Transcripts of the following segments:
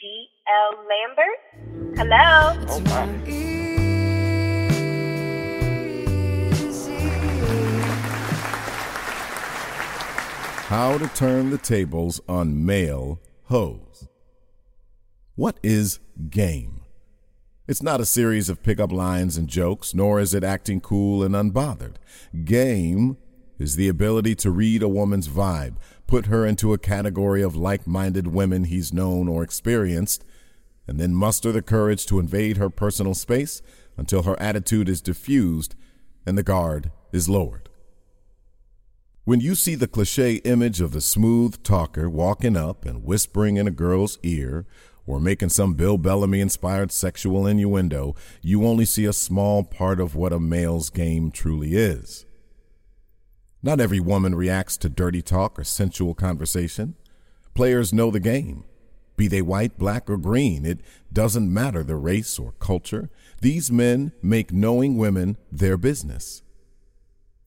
G.L. Lambert. Hello. Oh. How to turn the tables on male hoes. What is game? It's not a series of pickup lines and jokes, nor is it acting cool and unbothered. Game is the ability to read a woman's vibe, put her into a category of like minded women he's known or experienced, and then muster the courage to invade her personal space until her attitude is diffused and the guard is lowered. When you see the cliche image of the smooth talker walking up and whispering in a girl's ear or making some Bill Bellamy inspired sexual innuendo, you only see a small part of what a male's game truly is. Not every woman reacts to dirty talk or sensual conversation. Players know the game. Be they white, black, or green, it doesn't matter the race or culture. These men make knowing women their business.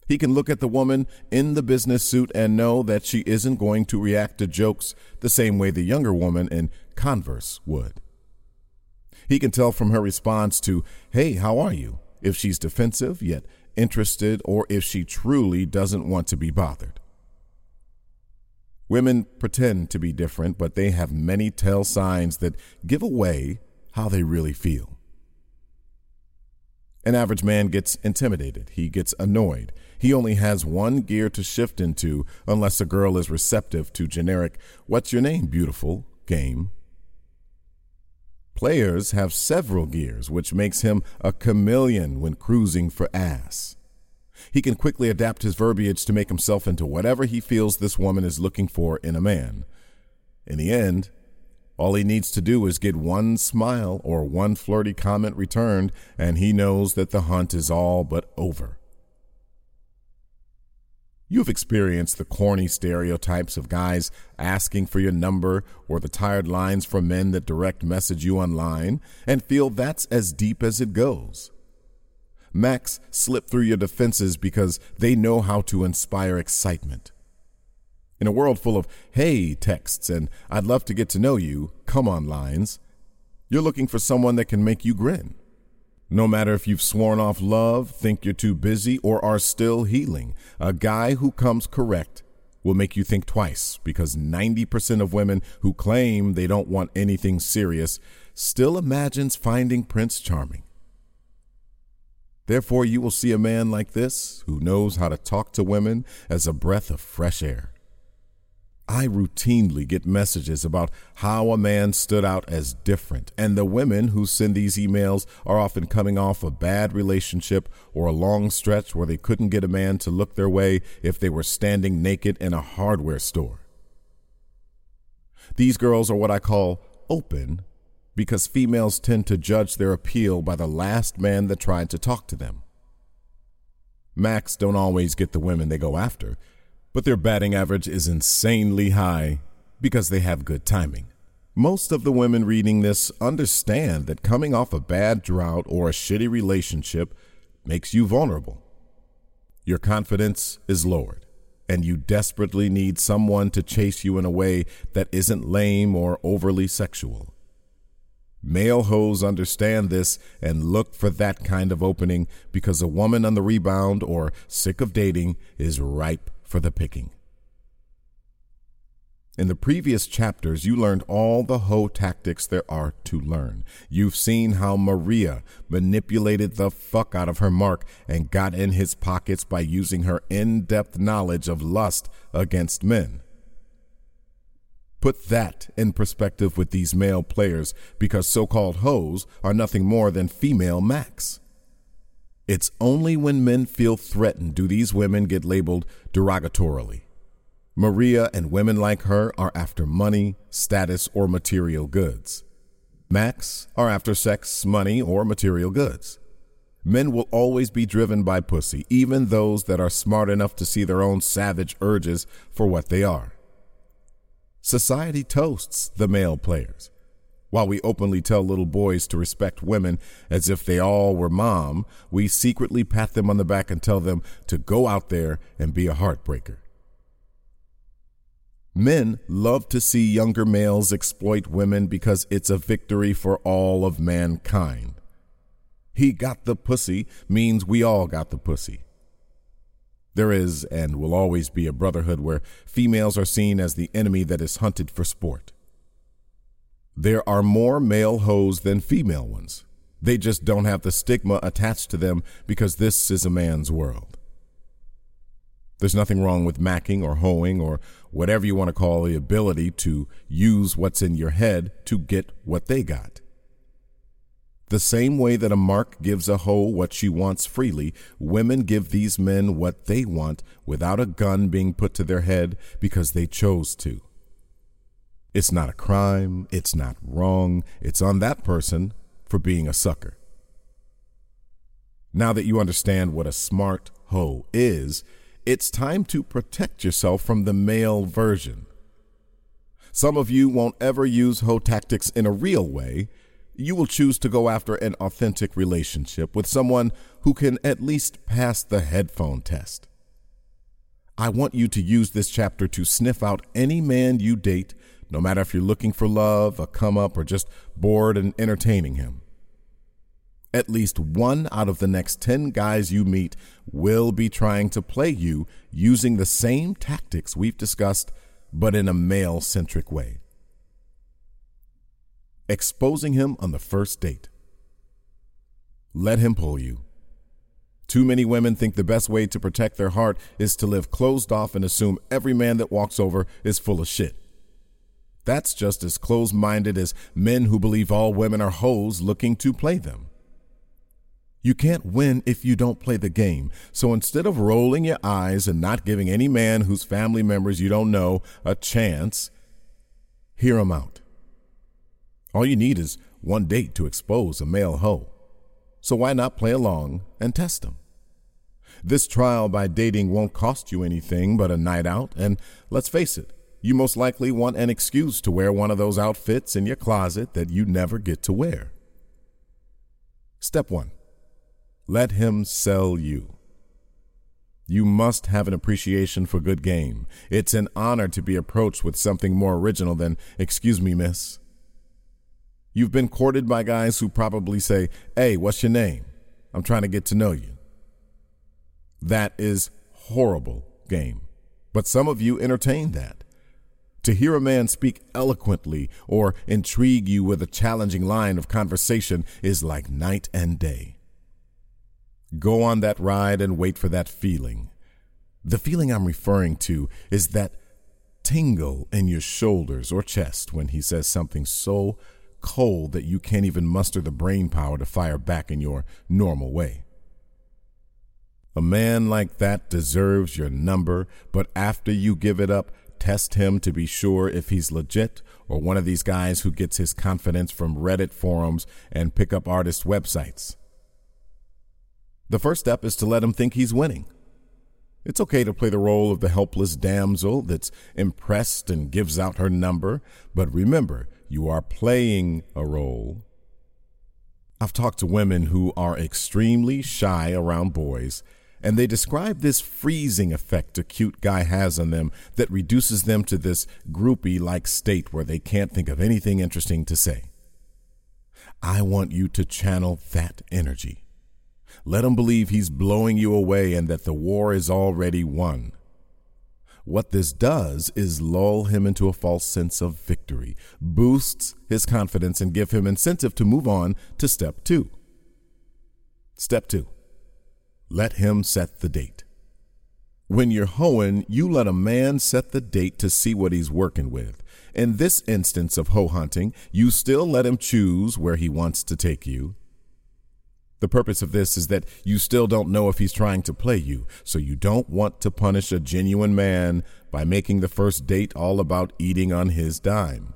He can look at the woman in the business suit and know that she isn't going to react to jokes the same way the younger woman in Converse would. He can tell from her response to, Hey, how are you? if she's defensive yet interested or if she truly doesn't want to be bothered. Women pretend to be different, but they have many tell signs that give away how they really feel. An average man gets intimidated. He gets annoyed. He only has one gear to shift into unless a girl is receptive to generic, What's your name, beautiful? game. Players have several gears, which makes him a chameleon when cruising for ass. He can quickly adapt his verbiage to make himself into whatever he feels this woman is looking for in a man. In the end, all he needs to do is get one smile or one flirty comment returned, and he knows that the hunt is all but over. You've experienced the corny stereotypes of guys asking for your number or the tired lines from men that direct message you online and feel that's as deep as it goes. Macks slip through your defenses because they know how to inspire excitement. In a world full of hey texts and I'd love to get to know you, come on lines, you're looking for someone that can make you grin. No matter if you've sworn off love, think you're too busy, or are still healing, a guy who comes correct will make you think twice because 90% of women who claim they don't want anything serious still imagines finding Prince Charming. Therefore, you will see a man like this who knows how to talk to women as a breath of fresh air. I routinely get messages about how a man stood out as different, and the women who send these emails are often coming off a bad relationship or a long stretch where they couldn't get a man to look their way if they were standing naked in a hardware store. These girls are what I call open because females tend to judge their appeal by the last man that tried to talk to them. Macks don't always get the women they go after but their batting average is insanely high because they have good timing. Most of the women reading this understand that coming off a bad drought or a shitty relationship makes you vulnerable. Your confidence is lowered, and you desperately need someone to chase you in a way that isn't lame or overly sexual. Male hoes understand this and look for that kind of opening because a woman on the rebound or sick of dating is ripe for the picking. In the previous chapters, you learned all the hoe tactics there are to learn. You've seen how Maria manipulated the fuck out of her mark and got in his pockets by using her in depth knowledge of lust against men. Put that in perspective with these male players because so called hoes are nothing more than female macks. It's only when men feel threatened do these women get labeled derogatorily. Maria and women like her are after money, status, or material goods. Macks are after sex, money, or material goods. Men will always be driven by pussy, even those that are smart enough to see their own savage urges for what they are. Society toasts the male players. While we openly tell little boys to respect women as if they all were mom, we secretly pat them on the back and tell them to go out there and be a heartbreaker. Men love to see younger males exploit women because it's a victory for all of mankind. He got the pussy means we all got the pussy. There is and will always be a brotherhood where females are seen as the enemy that is hunted for sport. There are more male hoes than female ones. They just don't have the stigma attached to them because this is a man's world. There's nothing wrong with macking or hoeing or whatever you want to call the ability to use what's in your head to get what they got. The same way that a mark gives a hoe what she wants freely, women give these men what they want without a gun being put to their head because they chose to. It's not a crime, it's not wrong, it's on that person for being a sucker. Now that you understand what a smart hoe is, it's time to protect yourself from the male version. Some of you won't ever use hoe tactics in a real way you will choose to go after an authentic relationship with someone who can at least pass the headphone test. I want you to use this chapter to sniff out any man you date, no matter if you're looking for love, a come up, or just bored and entertaining him. At least one out of the next 10 guys you meet will be trying to play you using the same tactics we've discussed, but in a male centric way exposing him on the first date. Let him pull you. Too many women think the best way to protect their heart is to live closed off and assume every man that walks over is full of shit. That's just as close minded as men who believe all women are hoes looking to play them. You can't win if you don't play the game. So instead of rolling your eyes and not giving any man whose family members you don't know a chance, hear him out. All you need is one date to expose a male hoe. So why not play along and test them? This trial by dating won't cost you anything but a night out, and let's face it, you most likely want an excuse to wear one of those outfits in your closet that you never get to wear. Step 1. Let him sell you. You must have an appreciation for good game. It's an honor to be approached with something more original than, Excuse me, miss. You've been courted by guys who probably say, Hey, what's your name? I'm trying to get to know you. That is horrible game. But some of you entertain that. To hear a man speak eloquently or intrigue you with a challenging line of conversation is like night and day. Go on that ride and wait for that feeling. The feeling I'm referring to is that tingle in your shoulders or chest when he says something so cold that you can't even muster the brain power to fire back in your normal way. A man like that deserves your number, but after you give it up, test him to be sure if he's legit or one of these guys who gets his confidence from Reddit forums and pickup artist websites. The first step is to let him think he's winning. It's okay to play the role of the helpless damsel that's impressed and gives out her number, but remember, you are playing a role. I've talked to women who are extremely shy around boys, and they describe this freezing effect a cute guy has on them that reduces them to this groupie like state where they can't think of anything interesting to say. I want you to channel that energy. Let him believe he's blowing you away and that the war is already won. What this does is lull him into a false sense of victory, boosts his confidence, and give him incentive to move on to step two. Step two, let him set the date. When you're hoeing, you let a man set the date to see what he's working with. In this instance of hoe hunting, you still let him choose where he wants to take you. The purpose of this is that you still don't know if he's trying to play you, so you don't want to punish a genuine man by making the first date all about eating on his dime.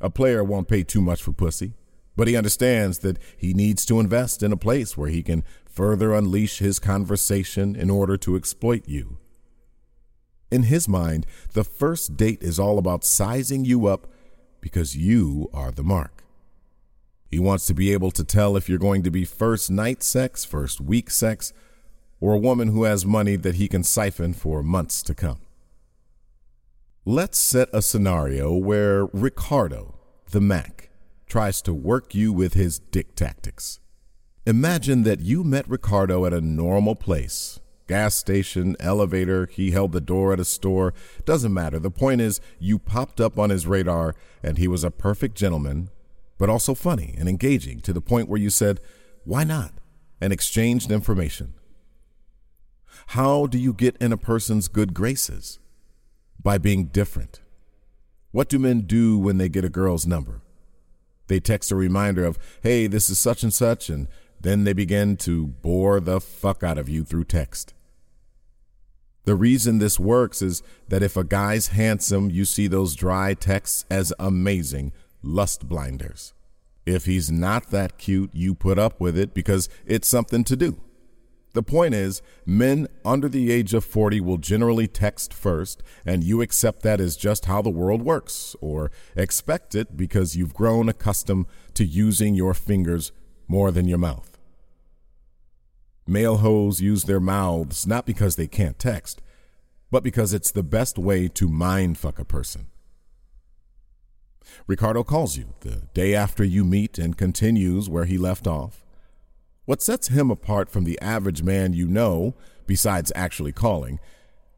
A player won't pay too much for pussy, but he understands that he needs to invest in a place where he can further unleash his conversation in order to exploit you. In his mind, the first date is all about sizing you up because you are the mark. He wants to be able to tell if you're going to be first night sex, first week sex, or a woman who has money that he can siphon for months to come. Let's set a scenario where Ricardo, the Mac, tries to work you with his dick tactics. Imagine that you met Ricardo at a normal place gas station, elevator, he held the door at a store. Doesn't matter. The point is, you popped up on his radar and he was a perfect gentleman, but also funny and engaging to the point where you said, Why not? and exchanged information. How do you get in a person's good graces? By being different. What do men do when they get a girl's number? They text a reminder of, hey, this is such and such, and then they begin to bore the fuck out of you through text. The reason this works is that if a guy's handsome, you see those dry texts as amazing lust blinders. If he's not that cute, you put up with it because it's something to do. The point is, men under the age of 40 will generally text first, and you accept that as just how the world works, or expect it because you've grown accustomed to using your fingers more than your mouth. Male hoes use their mouths not because they can't text, but because it's the best way to mind fuck a person. Ricardo calls you the day after you meet and continues where he left off. What sets him apart from the average man you know, besides actually calling,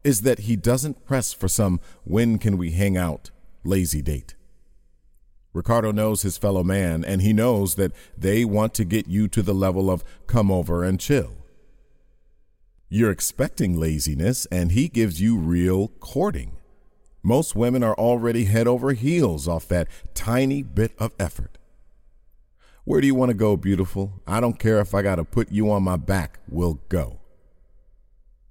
is that he doesn't press for some when can we hang out lazy date. Ricardo knows his fellow man, and he knows that they want to get you to the level of come over and chill. You're expecting laziness, and he gives you real courting. Most women are already head over heels off that tiny bit of effort. Where do you want to go, beautiful? I don't care if I got to put you on my back, we'll go.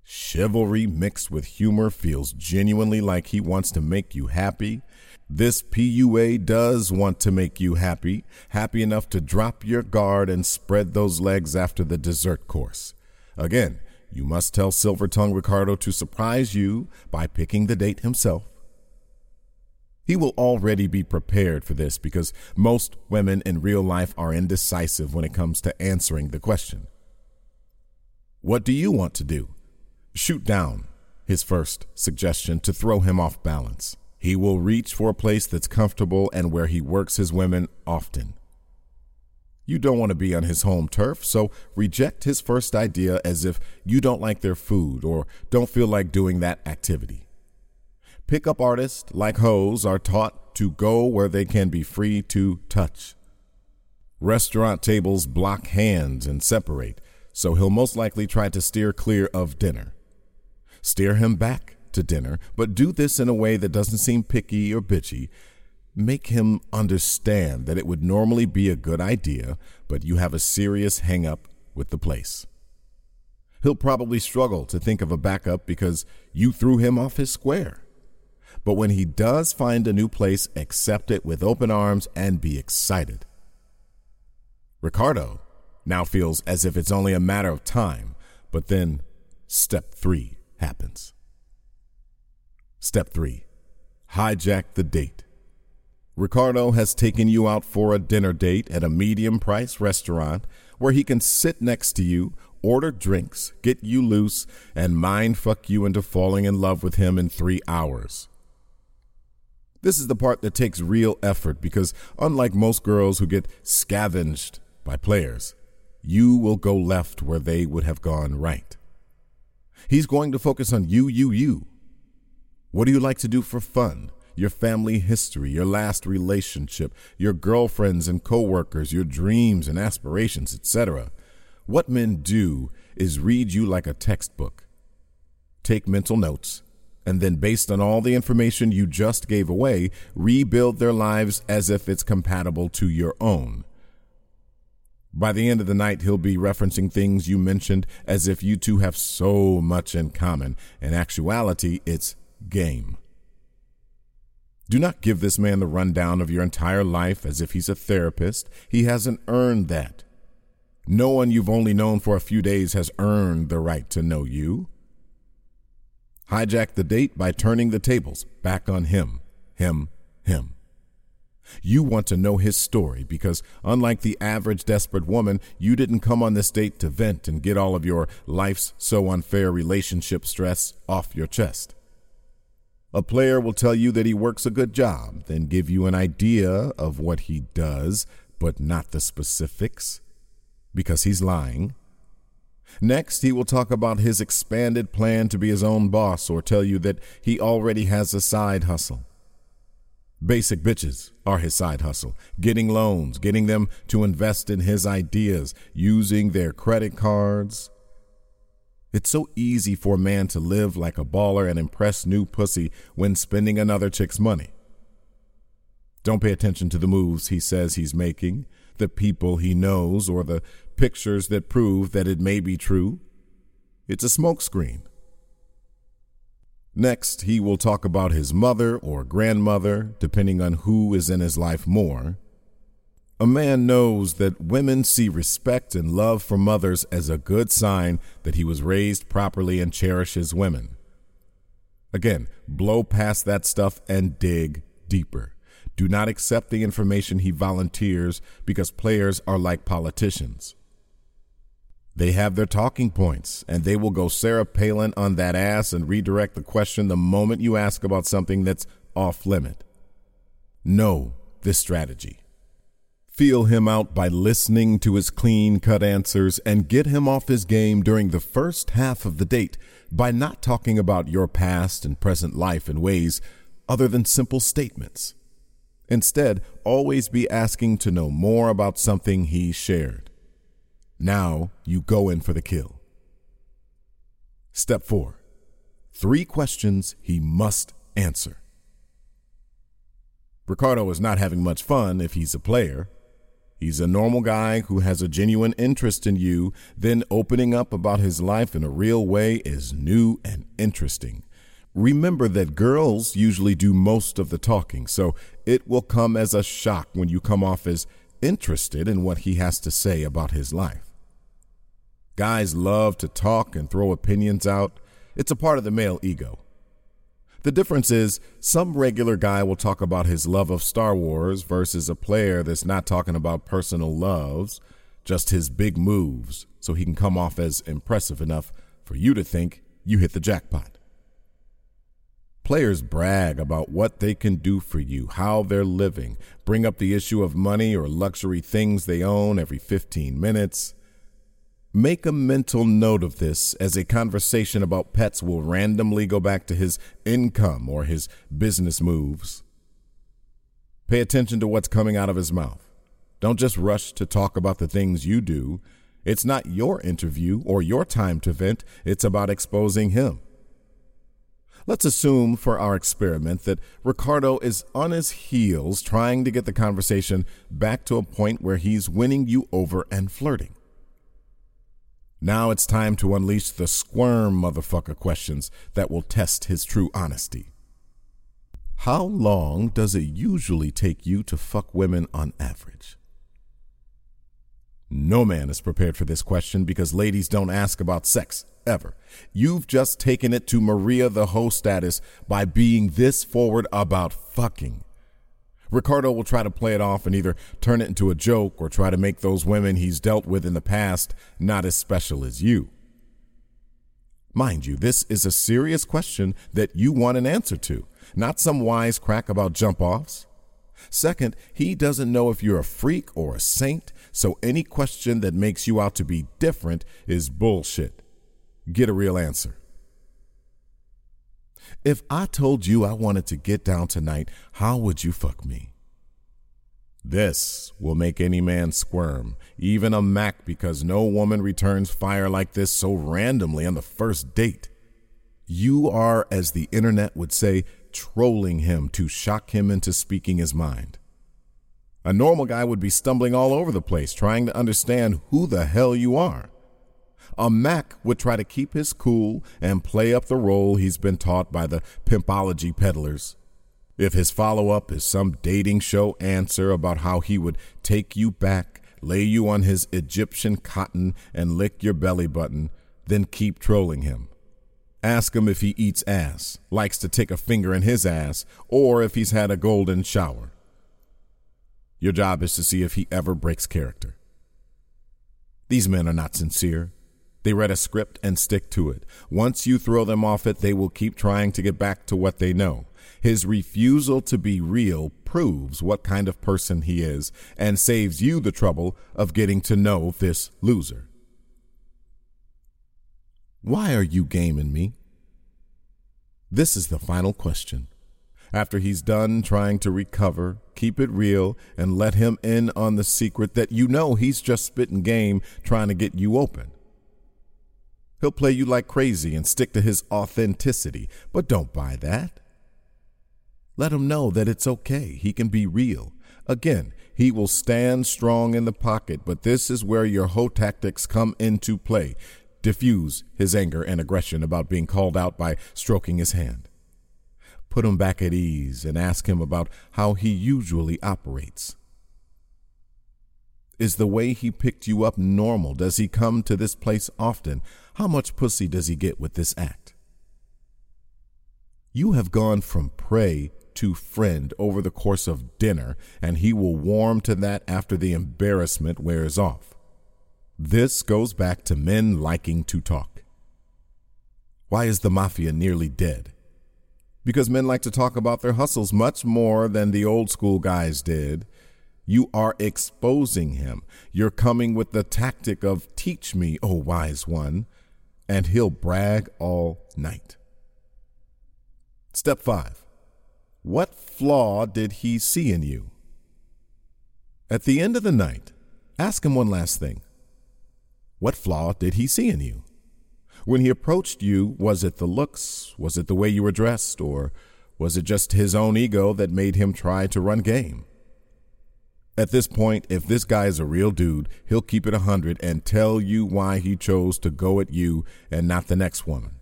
Chivalry mixed with humor feels genuinely like he wants to make you happy. This PUA does want to make you happy, happy enough to drop your guard and spread those legs after the dessert course. Again, you must tell Silver Tongue Ricardo to surprise you by picking the date himself. He will already be prepared for this because most women in real life are indecisive when it comes to answering the question. What do you want to do? Shoot down, his first suggestion to throw him off balance. He will reach for a place that's comfortable and where he works his women often. You don't want to be on his home turf, so reject his first idea as if you don't like their food or don't feel like doing that activity. Pickup artists, like hoes, are taught to go where they can be free to touch. Restaurant tables block hands and separate, so he'll most likely try to steer clear of dinner. Steer him back to dinner, but do this in a way that doesn't seem picky or bitchy Make him understand that it would normally be a good idea, but you have a serious hang up with the place. He'll probably struggle to think of a backup because you threw him off his square. But when he does find a new place, accept it with open arms and be excited. Ricardo now feels as if it's only a matter of time, but then step three happens. Step three hijack the date. Ricardo has taken you out for a dinner date at a medium price restaurant where he can sit next to you, order drinks, get you loose, and mind fuck you into falling in love with him in three hours. This is the part that takes real effort because, unlike most girls who get scavenged by players, you will go left where they would have gone right. He's going to focus on you, you, you. What do you like to do for fun? Your family history, your last relationship, your girlfriends and coworkers, your dreams and aspirations, etc. What men do is read you like a textbook. Take mental notes, and then, based on all the information you just gave away, rebuild their lives as if it's compatible to your own. By the end of the night, he'll be referencing things you mentioned as if you two have so much in common. In actuality, it's game. Do not give this man the rundown of your entire life as if he's a therapist. He hasn't earned that. No one you've only known for a few days has earned the right to know you. Hijack the date by turning the tables back on him, him, him. You want to know his story because, unlike the average desperate woman, you didn't come on this date to vent and get all of your life's so unfair relationship stress off your chest. A player will tell you that he works a good job, then give you an idea of what he does, but not the specifics, because he's lying. Next, he will talk about his expanded plan to be his own boss or tell you that he already has a side hustle. Basic bitches are his side hustle, getting loans, getting them to invest in his ideas, using their credit cards. It's so easy for a man to live like a baller and impress new pussy when spending another chick's money. Don't pay attention to the moves he says he's making, the people he knows, or the pictures that prove that it may be true. It's a smokescreen. Next, he will talk about his mother or grandmother, depending on who is in his life more. A man knows that women see respect and love for mothers as a good sign that he was raised properly and cherishes women. Again, blow past that stuff and dig deeper. Do not accept the information he volunteers because players are like politicians. They have their talking points, and they will go Sarah Palin on that ass and redirect the question the moment you ask about something that's off limit. Know this strategy. Feel him out by listening to his clean cut answers and get him off his game during the first half of the date by not talking about your past and present life in ways other than simple statements. Instead, always be asking to know more about something he shared. Now you go in for the kill. Step 4. Three questions he must answer. Ricardo is not having much fun if he's a player. He's a normal guy who has a genuine interest in you, then opening up about his life in a real way is new and interesting. Remember that girls usually do most of the talking, so it will come as a shock when you come off as interested in what he has to say about his life. Guys love to talk and throw opinions out. It's a part of the male ego. The difference is some regular guy will talk about his love of Star Wars versus a player that's not talking about personal loves, just his big moves, so he can come off as impressive enough for you to think you hit the jackpot. Players brag about what they can do for you, how they're living, bring up the issue of money or luxury things they own every 15 minutes. Make a mental note of this as a conversation about pets will randomly go back to his income or his business moves. Pay attention to what's coming out of his mouth. Don't just rush to talk about the things you do. It's not your interview or your time to vent, it's about exposing him. Let's assume for our experiment that Ricardo is on his heels trying to get the conversation back to a point where he's winning you over and flirting. Now it's time to unleash the squirm motherfucker questions that will test his true honesty. How long does it usually take you to fuck women on average? No man is prepared for this question because ladies don't ask about sex ever. You've just taken it to Maria the host status by being this forward about fucking. Ricardo will try to play it off and either turn it into a joke or try to make those women he's dealt with in the past not as special as you. Mind you, this is a serious question that you want an answer to, not some wise crack about jump offs. Second, he doesn't know if you're a freak or a saint, so any question that makes you out to be different is bullshit. Get a real answer. If I told you I wanted to get down tonight, how would you fuck me? This will make any man squirm, even a Mac, because no woman returns fire like this so randomly on the first date. You are, as the internet would say, trolling him to shock him into speaking his mind. A normal guy would be stumbling all over the place trying to understand who the hell you are. A Mac would try to keep his cool and play up the role he's been taught by the pimpology peddlers. If his follow up is some dating show answer about how he would take you back, lay you on his Egyptian cotton, and lick your belly button, then keep trolling him. Ask him if he eats ass, likes to take a finger in his ass, or if he's had a golden shower. Your job is to see if he ever breaks character. These men are not sincere. They read a script and stick to it. Once you throw them off it, they will keep trying to get back to what they know. His refusal to be real proves what kind of person he is and saves you the trouble of getting to know this loser. Why are you gaming me? This is the final question. After he's done trying to recover, keep it real, and let him in on the secret that you know he's just spitting game trying to get you open. He'll play you like crazy and stick to his authenticity, but don't buy that. Let him know that it's okay. He can be real. Again, he will stand strong in the pocket, but this is where your hoe tactics come into play. Diffuse his anger and aggression about being called out by stroking his hand. Put him back at ease and ask him about how he usually operates. Is the way he picked you up normal? Does he come to this place often? How much pussy does he get with this act? You have gone from prey to friend over the course of dinner, and he will warm to that after the embarrassment wears off. This goes back to men liking to talk. Why is the mafia nearly dead? Because men like to talk about their hustles much more than the old school guys did. You are exposing him. You're coming with the tactic of teach me, O wise one, and he'll brag all night. Step five. What flaw did he see in you? At the end of the night, ask him one last thing. What flaw did he see in you? When he approached you, was it the looks? Was it the way you were dressed? Or was it just his own ego that made him try to run game? At this point, if this guy is a real dude, he'll keep it a hundred and tell you why he chose to go at you and not the next woman.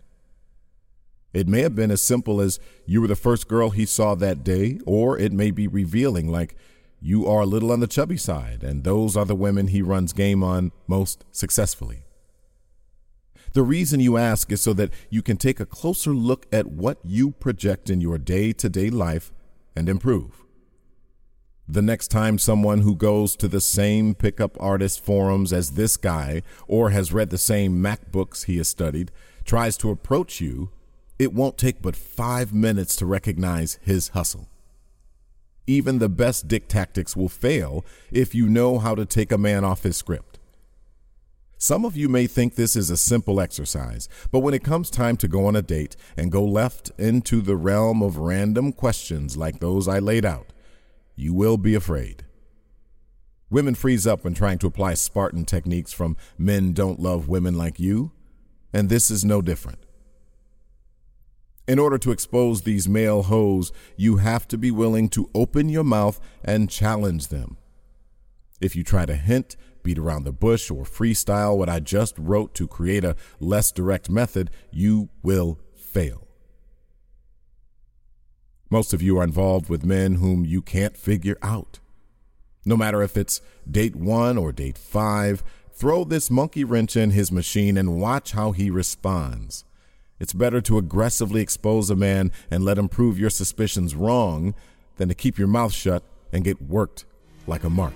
It may have been as simple as you were the first girl he saw that day, or it may be revealing, like you are a little on the chubby side, and those are the women he runs game on most successfully. The reason you ask is so that you can take a closer look at what you project in your day to day life and improve. The next time someone who goes to the same pickup artist forums as this guy or has read the same MacBooks he has studied tries to approach you, it won't take but five minutes to recognize his hustle. Even the best dick tactics will fail if you know how to take a man off his script. Some of you may think this is a simple exercise, but when it comes time to go on a date and go left into the realm of random questions like those I laid out, you will be afraid. Women freeze up when trying to apply Spartan techniques from men don't love women like you, and this is no different. In order to expose these male hoes, you have to be willing to open your mouth and challenge them. If you try to hint, beat around the bush, or freestyle what I just wrote to create a less direct method, you will fail. Most of you are involved with men whom you can't figure out. No matter if it's date one or date five, throw this monkey wrench in his machine and watch how he responds. It's better to aggressively expose a man and let him prove your suspicions wrong than to keep your mouth shut and get worked like a mark.